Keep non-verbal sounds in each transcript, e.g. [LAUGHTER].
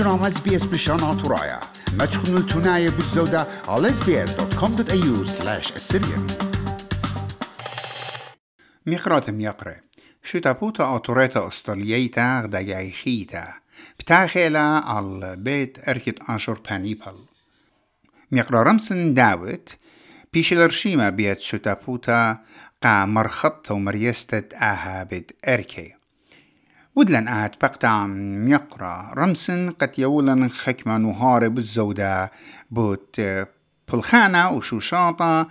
برنامج اس بشان آتورايا ما تخونوا التناية بالزودة على sbs.com.au slash assyrian ميقراتم يقرأ شتابوتا آتوريتا أسترالييتا غدايخيتا بتاخيلا على بيت أركت عشر بانيبل ميقرارمسن داوت بيشلرشيما بيت شتابوتا قا مرخطة ومريستة آها بيت أركي ودلن آت بقطع يقرا رمسن قد يولن خكما نهار بالزودة بوت بلخانة وشوشاطة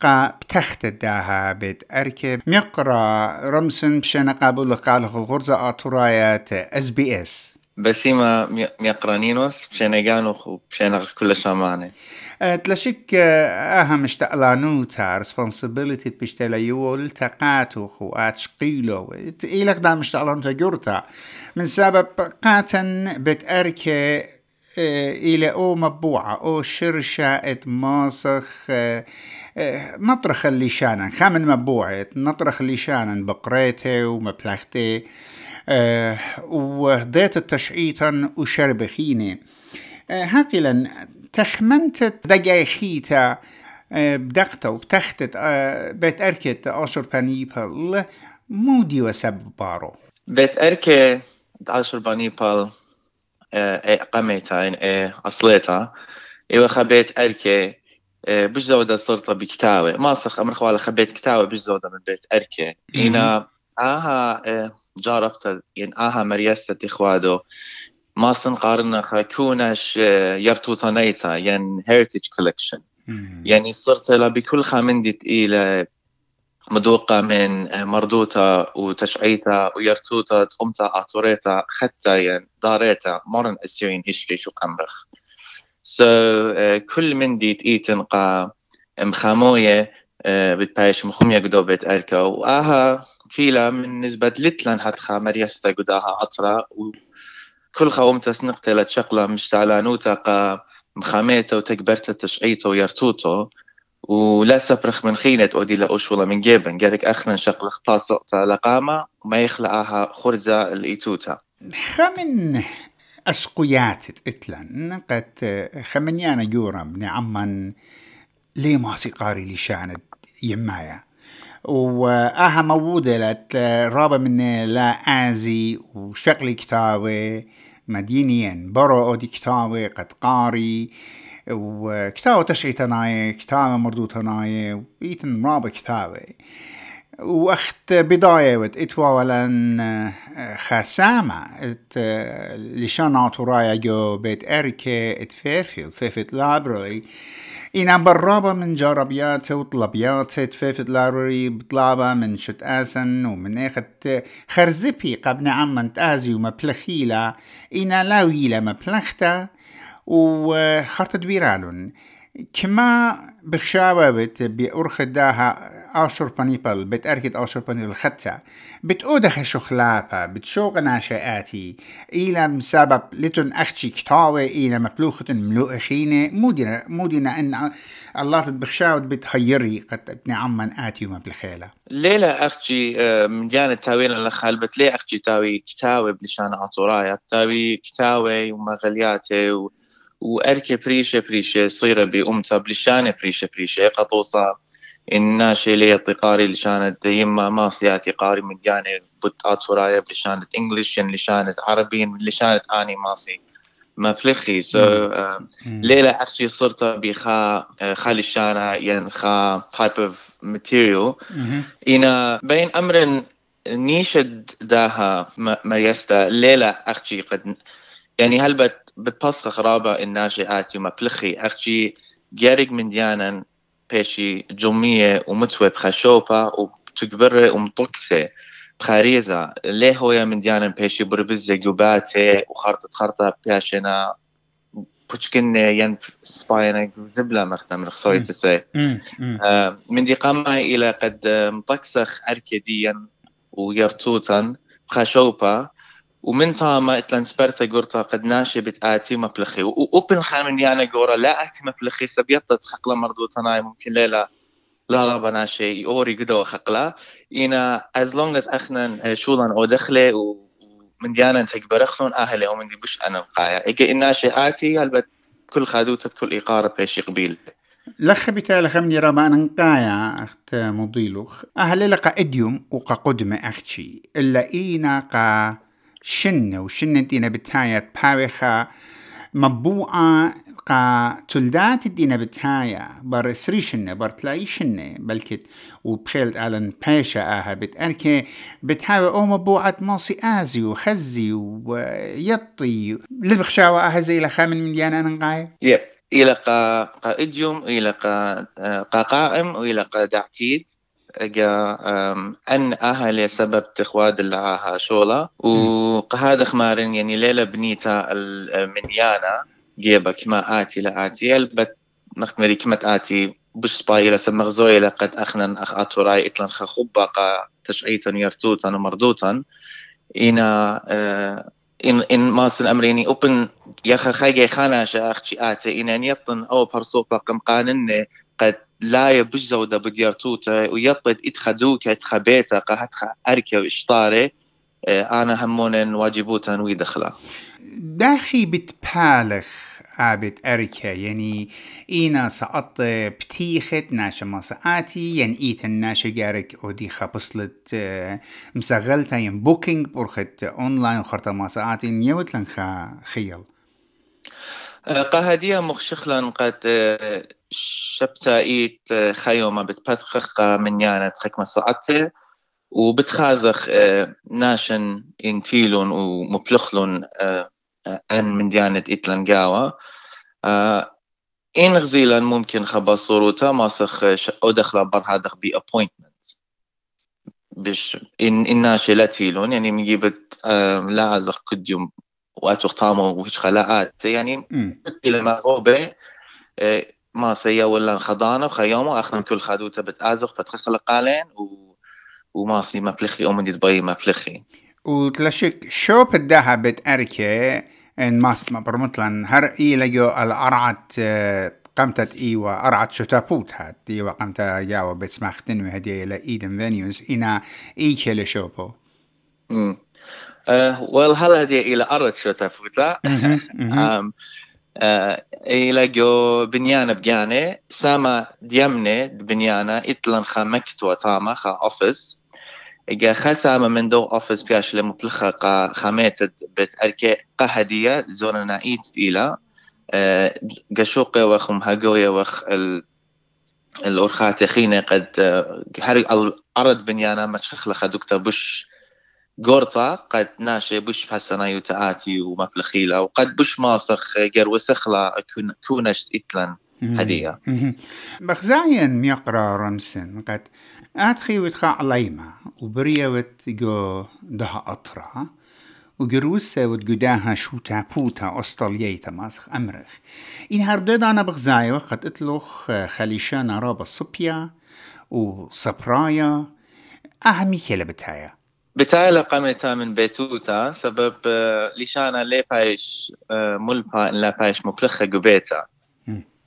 قا بتخت داها بيت أركب. ميقرا رمسن بشنا قابل قاله الغرزة آتورايات اس بي اس بسيما ميقرانينوس بشنا بشنا كل شامانه تلاشيك أهم اشتقلانوتا responsibility بشتلا يول تقاتو خو أتشقيلو إيلك دا مشتقلانوتا جورتا من سبب قاتن بتأركي إلى أو مبوعة أو شرشة ماسخ نطرخ اللي شانا خامن مبوعة نطرخ اللي شانا بقريتة ومبلغته وهديت التشعيطا وشربخيني هاقلا تخمنت دقايخيتا بدقتا وبتختت بيت أركت أشر بانيبال مودي وسبب بارو. بيت أركي أشر بانيبال قميتا أصليتا إيوه خبيت أركي بش زودة صرت بكتاوي ما صخ أمر خوالة خبيت كتاوي بش زودة من بيت أركي إينا آها جاربت يعني آها مريستة إخوادو ما سنقارن كونش يرتوطانيتا يعني هيرتج كولكشن يعني صرت لا بكل خامندي تقيلة مدوقة من مردوتا وتشعيتا ويرتوتا تقمتا اطوريتا خدتا يعني داريتا مرن اسيوين هشري شو قمرخ. سو so, uh, كل من دي تقيتن قا مخاموية uh, بتبايش مخومية قدو بيت أركا وآها تيلا من نسبة لتلان هتخا مريستا قداها أطرا وكل خومتا سنقتلت شقلة مش تعلانوتا قا مخاميتا وتكبرتا تشعيتا ويرتوتو ولا سفرخ من خينة أودي لأوشولا من جيبن. قالك أخنا شقل اختصاصتا لقامة وما يخلقها خرزة الإيتوتا. خمن أسقيات اتلن قد خمنيانا جورا من عمان ليه موسيقاري اللي شاند يمايا. وآها موجودة لت رابا من لا آزي وشغلي كتابة مدينيا برو أودي كتابة قد قاري وكتابة تشعي تناي كتابة مردو تناي ويتن رابا كتابة. وأخت بداية وت اتوا ولن خسامة إت لشان عطورايا جو بيت اركي إت فيرفيل فيفت لابرالي إنا برابة من جربيات وطلبيات تفيفت لابرالي بطلابة من شت آسن ومن إخت خرزبي قبل عمان تآزي ومبلخيلة إنا لاويلة مبلختا وخرطت بيرالون. كما بخشاوة بت أشر بانيبل بتأركد أشر بانيبل خطة بتأودخ شخلافة بتشوق ناشئاتي إلى مسبب لتن أختي كتاوة إلى مبلوخة ملوخينة مودنا مودنا أن الله تبخشاوة بتهيري قد ابن عمان آتي وما بالخيلة ليلة أختي من جانب تاوين الأخال بت ليه أختي تاوي كتاوة بلشان عطورايا تاوي كتاوة ومغلياتي و... وأركي بريشة بريشة صيرة بأمتا بلشانة بريشة بريشة قطوصة الناشي لي طقاري لشانت يما ماسياتي قاري من جاني بطات ورايا بلشانت انجلش لشانت عربي لشانت آني ماسي. ما فلخي سو so, uh, ليلة اخشي صرت بخا خالي الشانا ين خا type of material. إنا بين أمر نيشد داها مريستا ليلة أخشي قد يعني هل بت بتبصخ خرابة الناشئات يما بلخي أخشي جارق من ديانا بيشي جمية ومتوى بخشوبة وبتكبر ومطكسة بخاريزة ليه هو من ديانا بيشي بربزة جوباتي وخرطة خرطة بياشنا بوشكن ين سباينا زبلة مختم من خصوية تسي آه من دي قامة إلى قد مطكسخ أركديا ويرتوتا بخشوبة ومن تاما اتلان سبرتا قرطا قد ناشي بتآتي مبلخي. وأوبن خامن يانا قورا لا آتي مبلخي سبيطة خقلا مردو تناي ممكن ليلة لا لا بناشي أوري قدو خقلا. إنا as long as أخنا شولان أو دخلة ومن ديانا تكبر خلون أهلي أو من دي بش أنا قايا أجي الناشي آتي هلبت كل خادوته بكل ايقاره بيش قبيل لخ بتالي خمني رما نقايا أخت مضيلوخ. آهل لقى إديوم وقا قدمة اختشي إلا إينا قا شنة وشنة دينا بتايا باوخا مبوعة قا تلدات الدينا بتايا بر سريشنة بر تلايشنة بلكت وبخيلت على باشا آها بتأركي بتهاوي أو مبوعة موسي آزي وخزي ويطي. لبخشاوة آها زي لخامن من ديانا نغاية يب. إلى قا قا إديوم إلى قا قا قائم وإلى دعتيد جا أن أهل سبب تخواد اللعاها شولا. وهذا خمارن يعني ليلة بنيتا المنيانا جيبا كما آتي لآتي البت نختمري كما آتي بش سبايلا سمغزويلا قد أخنا أخ أتوراي إتلان خخبا قا تشعيتا يرتوتا ومردوتا إنا إن إن ماسن أمريني أوبن يخا خاجي خانا شا أختي آتي إن يطن أو برسوبا قم قانن قد لا يبجزو دا بديارتوتا ويطد إتخدوك إتخبيتا قهتخ أركا وإشطاري أنا همون واجبوتا ويدخلا داخي بتبالغ عابد أركا يعني إينا سقط بتيخت ناشا ما سآتي ين إيت الناشا جارك أودي خبصلت مسغلتا ين بوكينج برخت أونلاين وخرطة ما سآتي نيوت لنخا خيال. قهدية مخشخلا قد شبتا إيت خيومة بتبثخ من يانا تخك مساعتي وبتخازخ ناشن انتيلون ومبلخلون ان من ديانة إتلان جاوا إن غزيلا ممكن خبا صوروتا ماسخ أدخل بر هذا بي appointment بش إن إناشي لا تيلون يعني مجيبت لا أزخ كديوم واتو اختامو وش خلاقات يعني إلى ما غوبة ما سيا ولا خضانة وخيومو أخنا كل خادوتا بتأزخ بتخلق قالين و وما سي مبلخي أو من يدبي مبلخي وتلاشك شو بدها بتأركي إن ماست ما برمتلن هر إي لجو الارعت قمتت ايوا ارعت شتابوت هات ايوا قمتا جاوا بسمختن وهدي إلى إيدن فينيوز. إنا إي كيل شوبو امم ويل هل هدي إلى ارعت شتابوت لا؟ [LAUGHS] إلى جو بنيانة بجانة ساما ديمنة بنيانة إتلن خمكتوا تاما خا أوفيس. إجا خسامة من دو أوفيس بياش لمبلخة قا خاميتت بتأركي قهدية زورنا إيت إلى قشوقي وخ مهاجوية وخ الأرخات خينة قد هر الأرض بنيانا مشخخ لخدوكتا بش قورطة قد ناشي بش بحسنا يتآتي ومبلخيلة وقد بش ماسخ جر وسخلة كونشت إتلن هدية. بخزاين ميقرا رمسن قد أدخي وتخا عليما وبريا وتجو دها أطرا وجروسة وتجداها شو تابوتا أستاليتا ماسخ أمرخ. إن هردد أنا بغزاي وقد اطلخ خليشانا رابا الصبيا وصبرايا أهمي كلا بتايا بتايا قمتا من بيتوتا سبب ليشانا لي بايش ملبا إن لا بايش مبلخة قبيتا.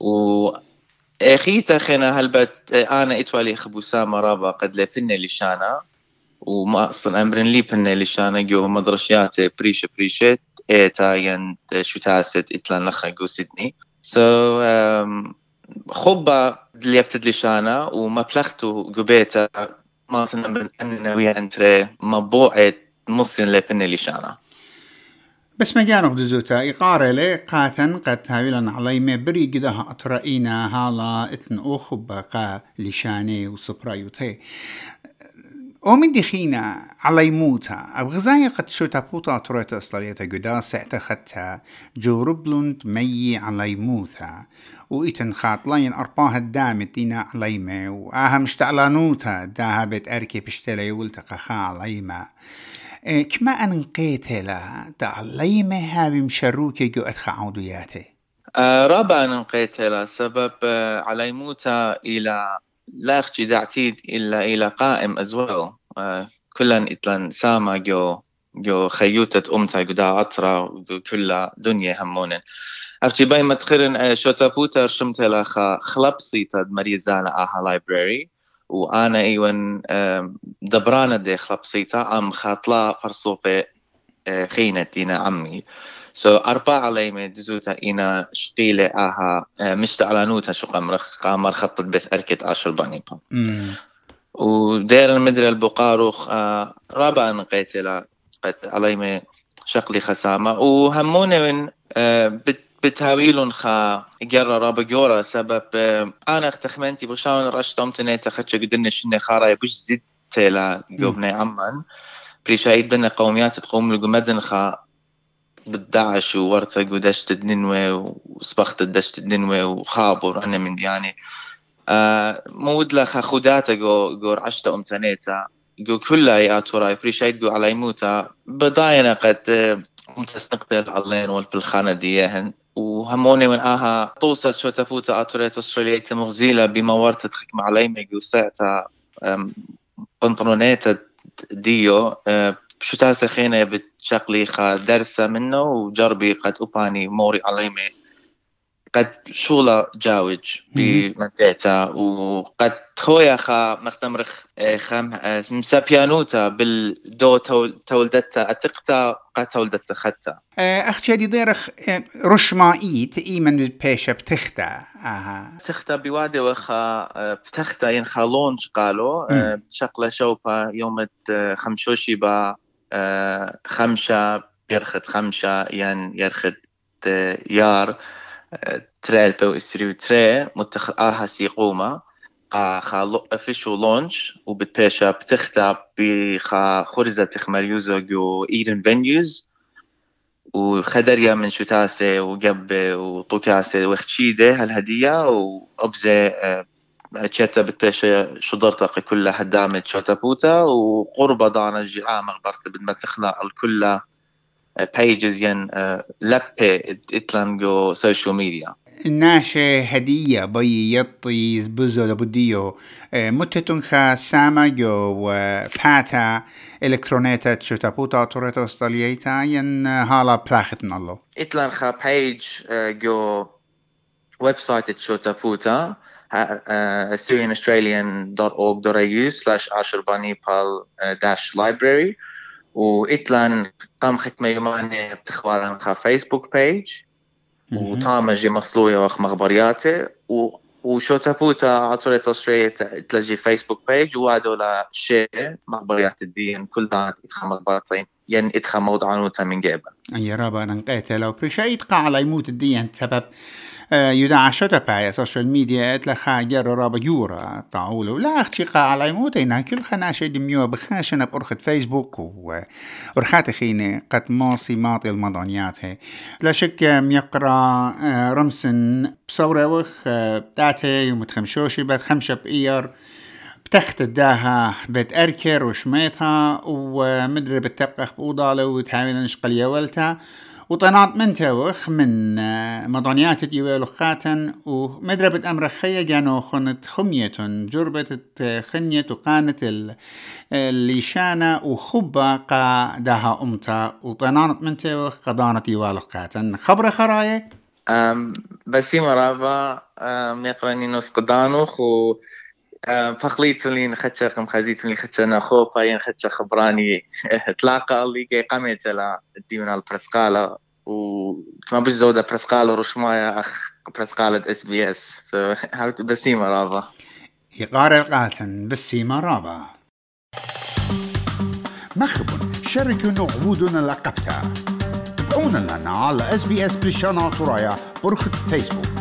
و أخيتا خينا هلبت أنا إتوالي خبوسا مرابا قد لبني لشانا وما أصلا أمرن لي بني لشانا جو مدرشيات بريشة بريشة إيتا ين شو تاسد إتلان لخا جو سيدني. سو so, خبا اللي يبتد لشانا وما بلختو قبيتا ما أصلا امرن ويا أنتري مبوعة مصين لبني لشانا. بس ما جانو دزوتا. إقارة لي قاتن قد هاويلا علي ما بري قدها أطرائينا هالا إتن أوخو باقا لشاني وسبرايوتي ومن دخينا علي موتا أبغزايا قد شو تابوتا أطرائيتا أصلاليتا قدا سعتا خدتا جو ربلوند مي علي موتا وإتن خاطلين أرباها الدامت دينا عليما وآها مشتعلانوتا داها بيت أركي بشتلي ولتقا خا عليما كما أن قيتلا تعليمة هاوي مشروكي جو أدخى عودياتي؟ رابع أن قيتلا سبب علي موتا إلى لا أخشي دعتيد إلا إلى قائم أزوال كلن إتلن ساما جو جو خيوتة أمتا قدا أطرا كل دنيا همونن. أفتي باي متخرن شوتا رشمت لها خلبسي تد مريزانا آها لايبراري وآنا ايون دبرانا دي خلبسيتا أم خاطلا فرصوبي خينة دينا عمي. سو أربعة عليمة دزوتا إنا شقيلة آها مشتعلانوتا شو قمرخ قامر خطت بث أركت عشر باني با ودير المدري البقاروخ رابع نقيتلا قد عليمة شقلي خسامة وهموني من بتاويلون خا جرى رابا جورا سبب أنا اختخمنتي بشاون رشتم تنيتا خدش قدنا شنة خارا بوش زدت لا جوبني عمان بريشايد بنا قوميات تقوم لقمدن خا بالدعش وورتق ودشت الدنوة وسبخت الدشت الدنوة وخابر. أنا من يعني آه مود لخ خوداتا جو جو عشتا أمتنيتا جو كلها يا ترى بريشايد جو على يموتا بداينا قد متستقبل علين والبلخانة ديهن وهموني من آها توصل شو تفوت أتوريت أستراليا مغزيلة بما ورت تخكم علي ميجو ساعتا بنطلونيتا ديو خينا بتشقلي خا درسة منه وجربي قد أباني موري عليمي قد شولا جاوج بمنطقتا وقد خويا خا مختمرخ خم مسابيانوتا بالدو تولدتا أتقتا قد تولدتا ختا اخ شادي ديرخ رشمائيت ايمن بالبيشة بتختا. آها. بتختا بوادي وخا بتختا ين خالونج قالوا شقلة شوبا يوم خمشوشي با خمشة يرخد خمشة ين يرخد يار ترى بو اسريو تري متخ آها سيقوما خا افيشو لونش وبتبيشا بتختا بخا خرزة تخمريوزو جو إيرن فينيوز. وخدريا من شتاسة وقبة وطوكاسة وخشيدة هالهدية وأبزة تشيتا بتبيشا شضرتق كلها حدامة شوتا بوتا وقربة دانا جي مغبرت بدما تخلق الكلها pages ين لبة إتلانجو سوشيال ميديا ناشة هدية بي يطي بزو لبديو متتون خا ساما جو باتا إلكترونيتا شتابوتا توريتا استاليتا ين هالا بلاختن الله اتلان خا بيج جو ويب سايت شوتابوتا syrianaustralian.org.au slash ashurbanipal dash library. وإتلان قام ختمة يوماني بتخبارن خا فيسبوك بيج جي مصلوية وخ مخبرياتي. و وشو تابوتا عطولة أستراليا تلاقي فيسبوك بيج وادو لا شيء مخبريات الدين. كل دانت إتخا مخبرتين ين إتخا موضوع من قبل. أي رابا نقيت لو بريشا يتقع على يموت الدين سبب يدعى شتا باي سوشيال ميديا اتلخا جر رابا يورا. طاولو لا اختشقا على موتينا كل خناشة دميوه بخاشنا بأرخة فيسبوك ورخات خيني قد ماصي ماطي المضانيات هي لا شك ميقرا رمسن بصورة وخ بتاعتي يوم تخمشوشي بات خمشة بإير. بتخت الداها بيت أركر وشميتها ومدري بتبقى بأوضالة وتحاول نشقل يولتها وطنات من توخ من مضانيات ديوالو خاتن ومدربة أمر خيا جانو خنت خمية جربة خنية وقانت الليشانة وخبة قا داها أمتا. وطنانت من توخ قضانة ديوالو خاتن خبر خراية بسيمة رابا ميقراني نوس قدانوخ و فخليت لي خدشة خم خزيت لي خدشة نخو باين خدشة خبراني. [LAUGHS] تلاقى اللي جاي قامت على الديون البرسقالة وكما بش زودة برسقالة رشمايا أخ برسقالة إس بي إس. [LAUGHS] بسيمة رابا يقار القاتن بسيمة رابا مخب شاركوا عبودنا لقبتها تابعونا لنا على إس بي إس بريشانا ترايا برخة فيسبوك.